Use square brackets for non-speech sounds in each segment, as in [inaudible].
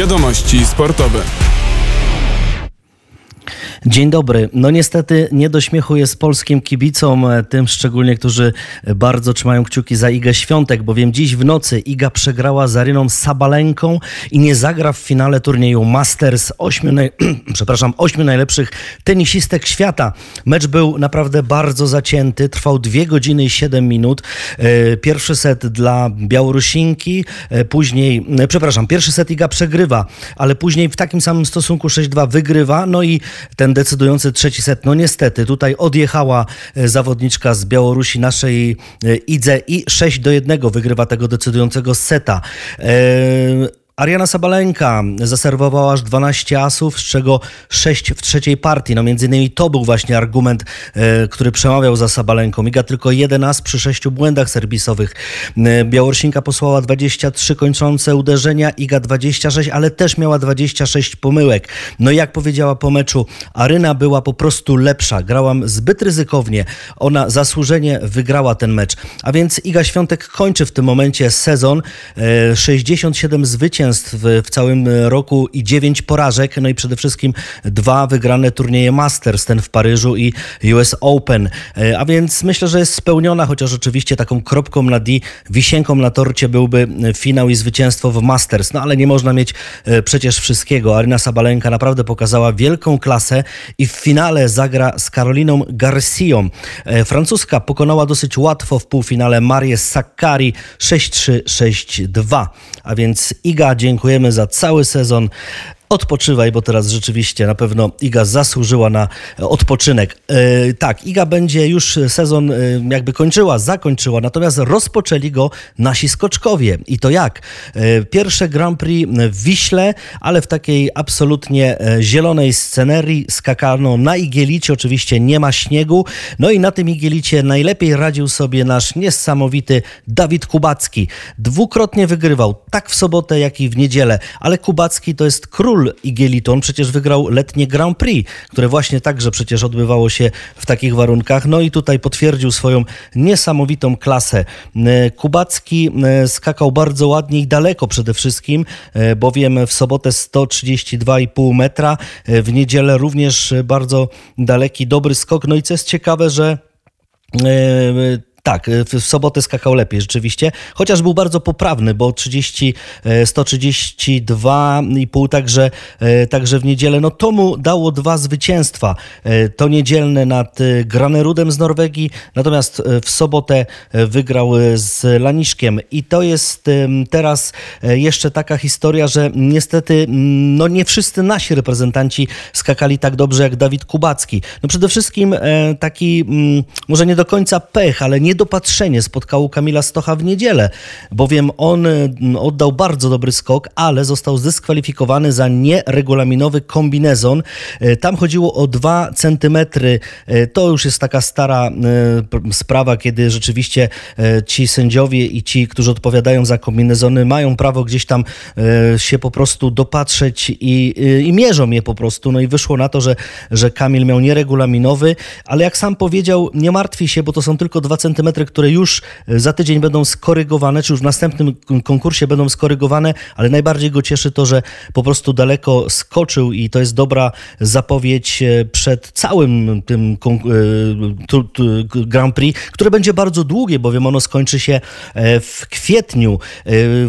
Wiadomości sportowe. Dzień dobry. No niestety nie do śmiechu jest polskim kibicom, e, tym szczególnie, którzy bardzo trzymają kciuki za Igę Świątek, bowiem dziś w nocy Iga przegrała z Aryną Sabalenką i nie zagra w finale turnieju Masters ośmiu, naj... [clears throat] przepraszam, ośmiu najlepszych tenisistek świata. Mecz był naprawdę bardzo zacięty, trwał 2 godziny i 7 minut. E, pierwszy set dla Białorusinki, e, później, przepraszam, pierwszy set Iga przegrywa, ale później w takim samym stosunku 6-2 wygrywa, no i ten ten decydujący trzeci set. No niestety, tutaj odjechała e, zawodniczka z Białorusi naszej e, Idze i 6 do 1 wygrywa tego decydującego seta. E, Ariana Sabalenka zaserwowała aż 12 asów, z czego 6 w trzeciej partii. No między innymi to był właśnie argument, e, który przemawiał za Sabalenką. Miga tylko jeden as przy sześciu błędach serwisowych. E, Białorusinka posłała 23 kończące uderzenia, Iga 26, ale też miała 26 pomyłek. No jak powiedziała po meczu, Aryna była po prostu lepsza. Grałam zbyt ryzykownie. Ona zasłużenie wygrała ten mecz. A więc Iga Świątek kończy w tym momencie sezon. E, 67 zwycięstw zwycięstw w całym roku i dziewięć porażek, no i przede wszystkim dwa wygrane turnieje Masters, ten w Paryżu i US Open. E, a więc myślę, że jest spełniona, chociaż oczywiście taką kropką na D, wisienką na torcie byłby finał i zwycięstwo w Masters. No ale nie można mieć e, przecież wszystkiego. Aryna Sabalenka naprawdę pokazała wielką klasę i w finale zagra z Karoliną Garcią. E, francuska pokonała dosyć łatwo w półfinale Marię Sakkari 6-3, 6-2. A więc Iga dziękujemy za cały sezon odpoczywaj, bo teraz rzeczywiście na pewno Iga zasłużyła na odpoczynek. E, tak, Iga będzie już sezon e, jakby kończyła, zakończyła, natomiast rozpoczęli go nasi skoczkowie. I to jak? E, pierwsze Grand Prix w Wiśle, ale w takiej absolutnie zielonej scenerii skakano na Igielicie, oczywiście nie ma śniegu, no i na tym Igielicie najlepiej radził sobie nasz niesamowity Dawid Kubacki. Dwukrotnie wygrywał, tak w sobotę, jak i w niedzielę, ale Kubacki to jest król król Igieliton przecież wygrał letnie Grand Prix, które właśnie także przecież odbywało się w takich warunkach. No i tutaj potwierdził swoją niesamowitą klasę. E, Kubacki e, skakał bardzo ładnie i daleko przede wszystkim, e, bowiem w sobotę 132,5 metra, w niedzielę również bardzo daleki, dobry skok. No i co jest ciekawe, że tak, y, w sobotę skakał lepiej rzeczywiście, chociaż był bardzo poprawny, bo 30, 132,5 e, także, e, także w niedzielę. No to mu dało dwa zwycięstwa. E, to niedzielne nad Granerudem z Norwegii, natomiast w sobotę wygrał z Laniszkiem. I to jest teraz jeszcze taka historia, że niestety no nie wszyscy nasi reprezentanci skakali tak dobrze jak Dawid Kubacki. No przede wszystkim taki może nie do końca pech, ale nie niedopatrzenie spotkało Kamila Stocha w niedzielę, bowiem on mm, oddał bardzo dobry skok, ale został zdyskwalifikowany za nieregulaminowy kombinezon. E, tam chodziło o 2 centymetry. E, to już jest taka stara e, sprawa, kiedy rzeczywiście ci sędziowie i ci, którzy odpowiadają za kombinezony, mają prawo gdzieś tam się po prostu dopatrzeć i, i mierzą je po prostu. No i wyszło na to, że, że Kamil miał nieregulaminowy, ale jak sam powiedział, nie martwi się, bo to są tylko 2 centymetry parametry, które już e, za tydzień będą skorygowane, czy już w następnym konkursie będą skorygowane, ale najbardziej go cieszy to, że po prostu daleko skoczył i to jest dobra zapowiedź e, przed całym tym e, Grand Prix, które będzie bardzo długie, bowiem ono skończy się w kwietniu.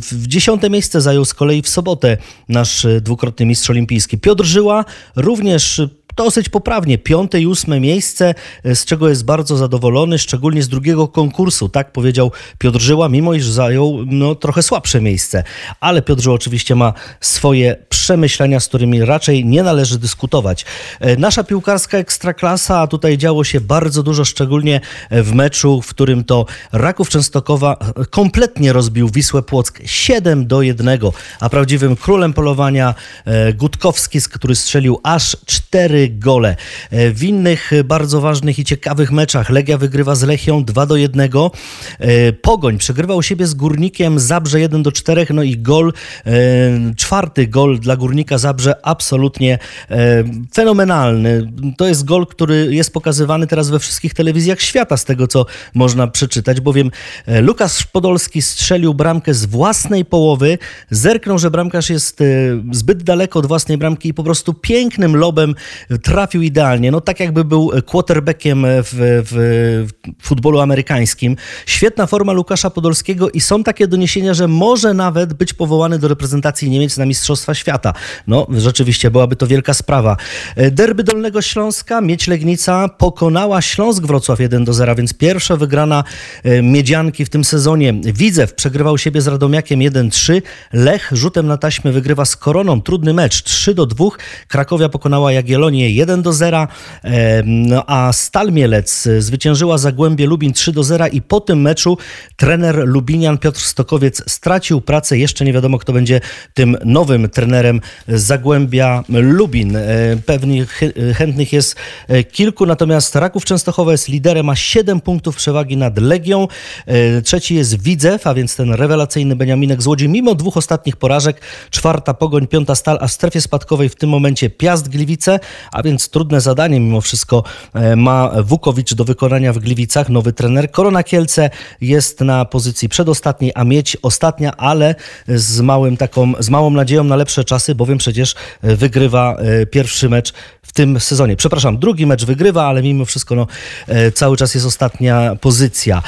W dziesiąte miejsce zajął z kolei w sobotę nasz dwukrotny mistrz olimpijski. Piotr Żyła również dosyć poprawnie. Piąte i ósme miejsce, e, z czego jest bardzo zadowolony, szczególnie z drugiego konkursu. Tak powiedział Piotr Żyła, mimo iż zajął no, trochę słabsze miejsce. Ale Piotr Żyła oczywiście ma swoje przemyślenia, z którymi raczej nie należy dyskutować. E, nasza piłkarska ekstraklasa, a tutaj działo się bardzo dużo, szczególnie w meczu, w którym to Raków Częstokowa kompletnie rozbił Wisłę Płock 7 do 1, a prawdziwym królem polowania e, Gutkowski, który strzelił aż 4 gole. E, W innych bardzo ważnych i ciekawych meczach Legia wygrywa z Lechią 2 do 1. E, Pogoń przegrywa u siebie z Górnikiem Zabrze 1 do 4. No i gol, e, czwarty gol dla Górnika Zabrze absolutnie fenomenalny. To jest gol, który jest pokazywany teraz we wszystkich telewizjach świata z tego, co można przeczytać, bowiem Lukas Podolski strzelił bramkę z własnej połowy, zerknął, że bramkarz jest zbyt daleko od własnej bramki i po prostu pięknym lobem trafił idealnie. No tak jakby był quarterbackiem w, w, futbolu amerykańskim. Świetna forma Lukasza Podolskiego i są takie doniesienia, że może nawet być powołany do reprezentacji Niemiec na Mistrzostwa Świata. No rzeczywiście byłaby to wielka sprawa. E, Derby Dolnego Śląska, Miedź Legnica pokonała Śląsk Wrocław 1 do 0, więc pierwsza wygrana e, Miedzianki w tym sezonie. Widzew przegrywał siebie z Radomiakiem 1-3. Lech rzutem na taśmę wygrywa z Koroną. Trudny mecz 3 do 2. Krakowia pokonała Jagiellonię 1 do 0. E, No, a Stal Mielec e, zwyciężyła Zagłębie Lubin 3 do 0 i po tym meczu trener Lubinian Piotr Stokowiec stracił pracę. Jeszcze nie wiadomo, kto będzie tym nowym trenerem Zagłębia Lubin. E, Pewnie chy- chętnych jest e, kilku, natomiast Raków Częstochowa jest liderem, ma 7 punktów przewagi nad Legią. E, Trzeci jest Widzew, a więc ten rewelacyjny Beniaminek z Łodzi, mimo dwóch ostatnich porażek. Czwarta Pogoń, piąta Stal, a w strefie spadkowej w tym momencie Piast Gliwice, a więc trudne zadanie mimo wszystko e, ma Wukowicz do wykonania w Gliwicach, nowy trener. Korona Kielce jest na pozycji przedostatniej, a Miedź ostatnia, ale z, małym taką, z małą nadzieją na lepsze czasy, bowiem przecież e, wygrywa e, pierwszy mecz w tym sezonie. Przepraszam, drugi mecz wygrywa, ale mimo wszystko no, cały czas jest ostatnia pozycja.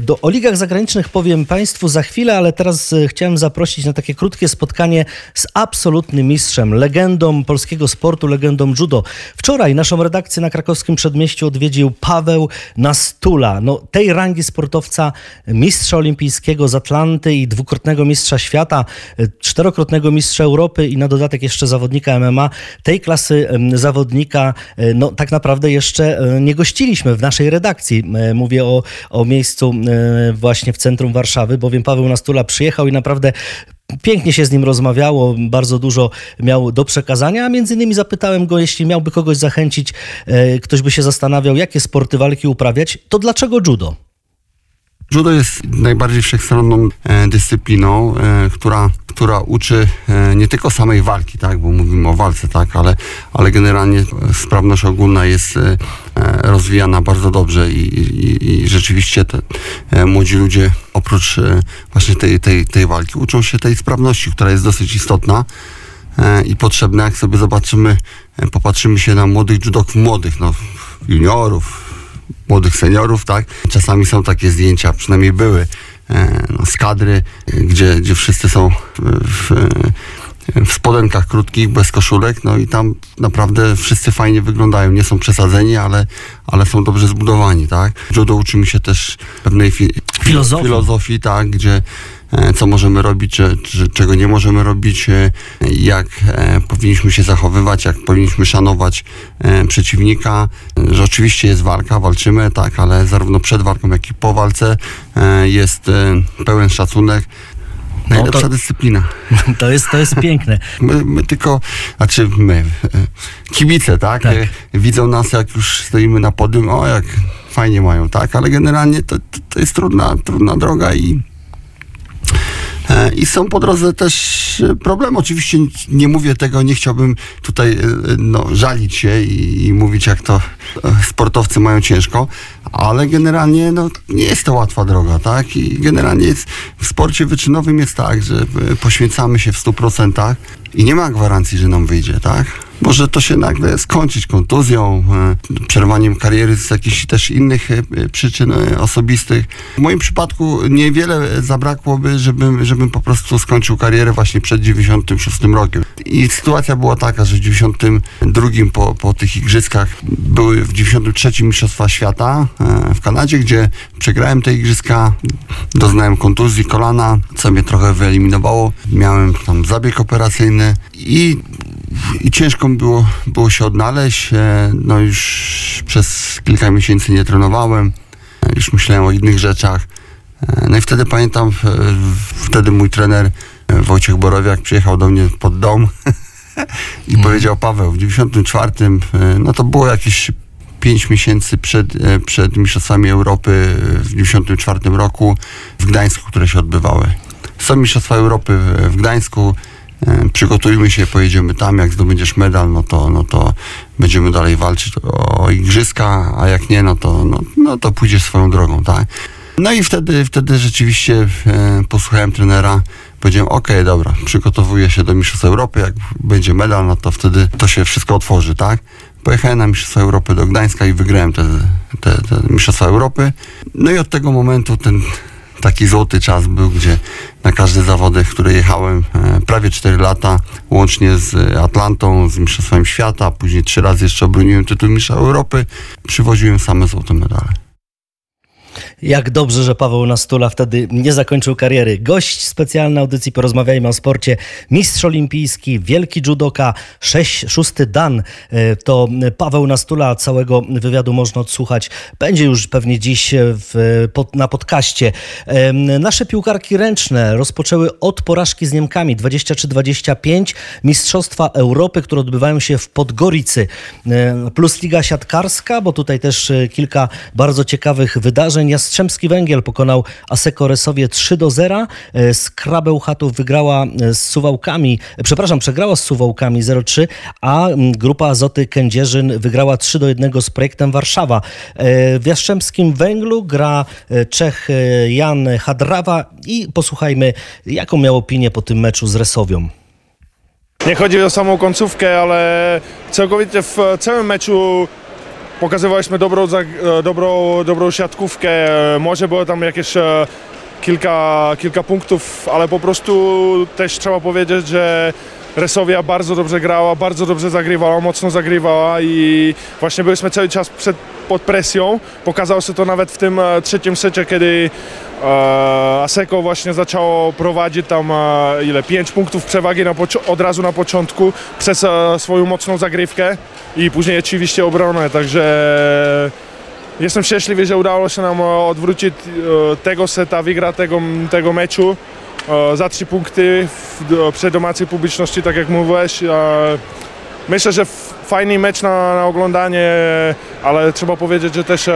Do, o ligach zagranicznych powiem Państwu za chwilę, ale teraz chciałem zaprosić na takie krótkie spotkanie z absolutnym mistrzem, legendą polskiego sportu, legendą judo. Wczoraj naszą redakcję na krakowskim przedmieściu odwiedził Paweł Nastula. No, tej rangi sportowca, mistrza olimpijskiego z Atlanty i dwukrotnego mistrza świata, czterokrotnego mistrza Europy i na dodatek jeszcze zawodnika MMA. Tej klasy zawodnika e, no, tak naprawdę jeszcze e, nie gościliśmy w naszej redakcji. E, Mówię o, o miejscu właśnie w centrum Warszawy, bowiem Paweł Nastula przyjechał i naprawdę Pięknie się z nim rozmawiało, bardzo dużo miał do przekazania, a między innymi zapytałem go, jeśli miałby kogoś zachęcić, e, ktoś by się zastanawiał, jakie sporty walki uprawiać, to dlaczego judo? Judo jest najbardziej wszechstronną e, dyscypliną, e, która, która uczy e, nie tylko samej walki, tak, bo mówimy o walce, tak, ale, ale generalnie sprawność ogólna jest rozwijana bardzo dobrze i, i, i rzeczywiście te młodzi ludzie oprócz właśnie tej, tej, tej walki uczą się tej sprawności, która jest dosyć istotna i potrzebna, jak sobie zobaczymy, popatrzymy się na młodych judoków, młodych, no, juniorów, młodych seniorów, tak? Czasami są takie zdjęcia, przynajmniej były e, no, z kadry, gdzie, gdzie wszyscy są w, w, spodenkach krótkich, bez koszulek, no i tam naprawdę wszyscy fajnie wyglądają. Nie są przesadzeni, ale, ale są dobrze zbudowani, tak? Judo uczymy się też pewnej fi- Filozofii. filozofii, tak, gdzie co możemy robić, czy, czy, czego nie możemy robić, e, jak e, powinniśmy się zachowywać, jak powinniśmy szanować e, przeciwnika, e, że oczywiście jest walka, walczymy, tak, ale zarówno przed walką, jak i po walce e, jest e, pełen szacunek. Najlepsza to- dyscyplina. [laughs] To jest, to jest piękne. My, my tylko, znaczy my, e, kibice, tak? Tak. E, Widzą nas, jak już stoimy na podium, o jak fajnie mają, tak? Ale generalnie to, to, to jest trudna, trudna droga i e, i są po drodze też e, problemy. Oczywiście nie mówię tego, nie chciałbym tutaj e, no, żalić się i, i mówić, jak to e, sportowcy mają ciężko, ale generalnie no, nie jest to łatwa droga, tak? I generalnie jest, w sporcie wyczynowym jest tak, że poświęcamy się w 100% i nie ma gwarancji, że nam wyjdzie, tak? Może to się nagle skończyć kontuzją, e, przerwaniem kariery z jakichś też innych e, przyczyn e, osobistych. W moim przypadku niewiele zabrakłoby, żebym, żebym po prostu skończył karierę właśnie przed 96 rokiem. I sytuacja była taka, że w 92 po, po tych igrzyskach były w 93 Mistrzostwa Świata w Kanadzie, gdzie przegrałem te igrzyska, doznałem kontuzji kolana, co mnie trochę wyeliminowało. Miałem tam zabieg operacyjny i i ciężko mi było, było się odnaleźć. E, No już przez kilka miesięcy nie trenowałem. Już myślałem o innych rzeczach. E, No i wtedy pamiętam, wtedy mój trener e, Wojciech Borowiak przyjechał do mnie pod dom [laughs] I powiedział Paweł, w 94, e, no to było jakieś 5 miesięcy przed, przed Mistrzostwami Europy w 94 roku w Gdańsku, które się odbywały. Są Mistrzostwa Europy w, Gdańsku, przygotujmy się, pojedziemy tam, jak zdobędziesz medal, no to, no to będziemy dalej walczyć o igrzyska, a jak nie, no to, no, no to pójdziesz swoją drogą, tak? No i wtedy, wtedy rzeczywiście e, posłuchałem trenera, powiedziałem, okej, dobra, przygotowuję się do Mistrzostw Europy, jak będzie medal, no to wtedy to się wszystko otworzy, tak? Pojechałem na Mistrzostwa Europy do Gdańska i wygrałem te, te, te Mistrzostwa Europy. No i od tego momentu ten taki złoty czas był, gdzie na każde zawody, w które jechałem e, prawie 4 lata, łącznie z Atlantą, z Mistrzostwem Świata, później trzy razy jeszcze obroniłem tytuł Mistrza Europy, przywoziłem same złote medale. Jak dobrze, że Paweł Nastula wtedy nie zakończył kariery. Gość specjalny audycji Porozmawiajmy o sporcie. Mistrz olimpijski, wielki judoka, sześć, szósty dan. E, To Paweł Nastula. Całego wywiadu można odsłuchać. Będzie już pewnie dziś w, pod, na podcaście. E, Nasze piłkarki ręczne rozpoczęły od porażki z Niemkami 23-25. Mistrzostwa Europy, które odbywają się w Podgoricy. E, Plus Liga Siatkarska, bo tutaj też e, kilka bardzo ciekawych wydarzeń. Jastrzębski Węgiel pokonał Aseko Resowie 3 do 0. E, Skrabeł Chatów wygrała e, z Suwałkami, e, przepraszam, przegrała z Suwałkami 0-3, a grupa Azoty Kędzierzyn wygrała 3 do 1 z projektem Warszawa. E, W Jastrzębskim Węglu gra e, Czech e, Jan Hadrawa i posłuchajmy, jaką miał opinię po tym meczu z Resowią. Nie chodzi o samą końcówkę, ale całkowicie w całym meczu pokazywaliśmy dobrą, e, dobrą, dobrą siatkówkę. Może było tam jakieś e, kilka, kilka punktów, ale po prostu też trzeba powiedzieć, że Resowia bardzo dobrze grała, bardzo dobrze zagrywała, mocno zagrywała i właśnie byliśmy cały czas przed, pod presją. Pokazało się to nawet w tym e, trzecim secie, kiedy e, Aseko właśnie zaczęło prowadzić tam e, ile, 5 punktów przewagi od razu na początku przez swoją mocną zagrywkę i później oczywiście obronę, także jestem szczęśliwy, że udało się nam odwrócić tego seta, wygrać tego, tego meczu za trzy punkty w, do, przy domacej publiczności, tak jak mówiłeś. Myślę, że fajny mecz na, na oglądanie, ale trzeba powiedzieć, że też e,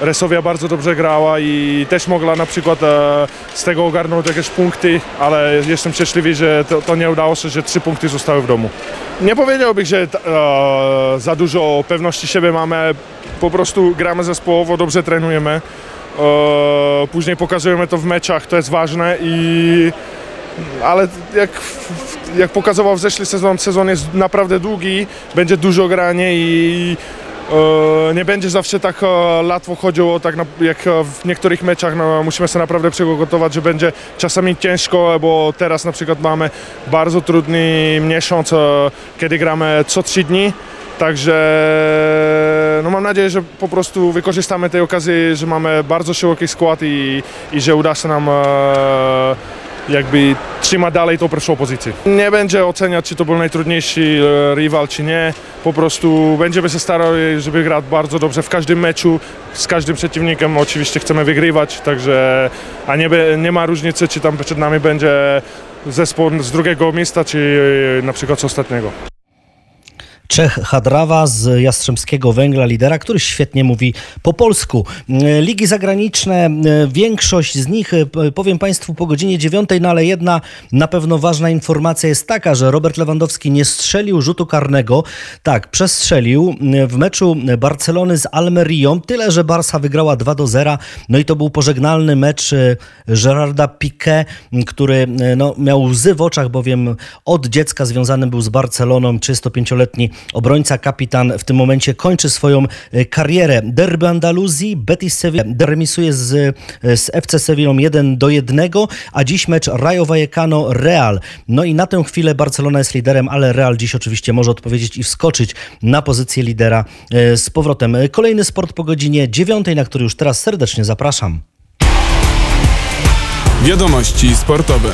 Resowia bardzo dobrze grała i też mogła na przykład e, z tego ogarnąć jakieś punkty, ale jestem szczęśliwy, że to, to nie udało się, że trzy punkty zostały w domu. Nie powiedziałbym, że e, za dużo pewności siebie mamy, po prostu gramy zespołowo, dobrze trenujemy. E, później pokazujemy to w meczach, to jest ważne i ale jak, jak pokazywał w zeszły sezon, sezon jest naprawdę długi, będzie dużo granie i e, nie będzie zawsze tak e, łatwo chodziło, tak jak e, w niektórych meczach no, musimy się naprawdę przygotować, że będzie czasami ciężko, bo teraz na przykład mamy bardzo trudny miesiąc, kiedy gramy co trzy dni, także no mam nadzieję, że po prostu wykorzystamy tej okazji, że mamy bardzo szeroki skład i, i że uda się nam jakby trzyma dalej tą pierwszą pozycję. Nie będzie oceniać, czy to był najtrudniejszy e, rywal, czy nie. Po prostu będziemy się starali, żeby grać bardzo dobrze w każdym meczu. Z każdym przeciwnikiem oczywiście chcemy wygrywać, także a nie, nie ma różnicy, czy tam przed nami będzie zespół z drugiego miejsca, czy e, na przykład z ostatniego. Czech Hadrawa z Jastrzębskiego Węgla, lidera, który świetnie mówi po polsku. E, Ligi zagraniczne, e, większość z nich, e, powiem Państwu po godzinie dziewiątej, no ale jedna na pewno ważna informacja jest taka, że Robert Lewandowski nie strzelił rzutu karnego. Tak, przestrzelił w meczu Barcelony z Almerią, tyle, że Barca wygrała 2 do 0. No i to był pożegnalny mecz Gerarda Piqué, który no, miał łzy w oczach, bowiem od dziecka związany był z Barceloną, 35-letni obrońca, kapitan w tym momencie kończy swoją e, karierę. Derby Andaluzji, Betis Sevilla remisuje z, e, z FC Sevillą 1 do 1, a dziś mecz Rayo Vallecano Real. No i na tę chwilę Barcelona jest liderem, ale Real dziś oczywiście może odpowiedzieć i wskoczyć na pozycję lidera e, z powrotem. Kolejny sport po godzinie 9, na który już teraz serdecznie zapraszam. Wiadomości sportowe.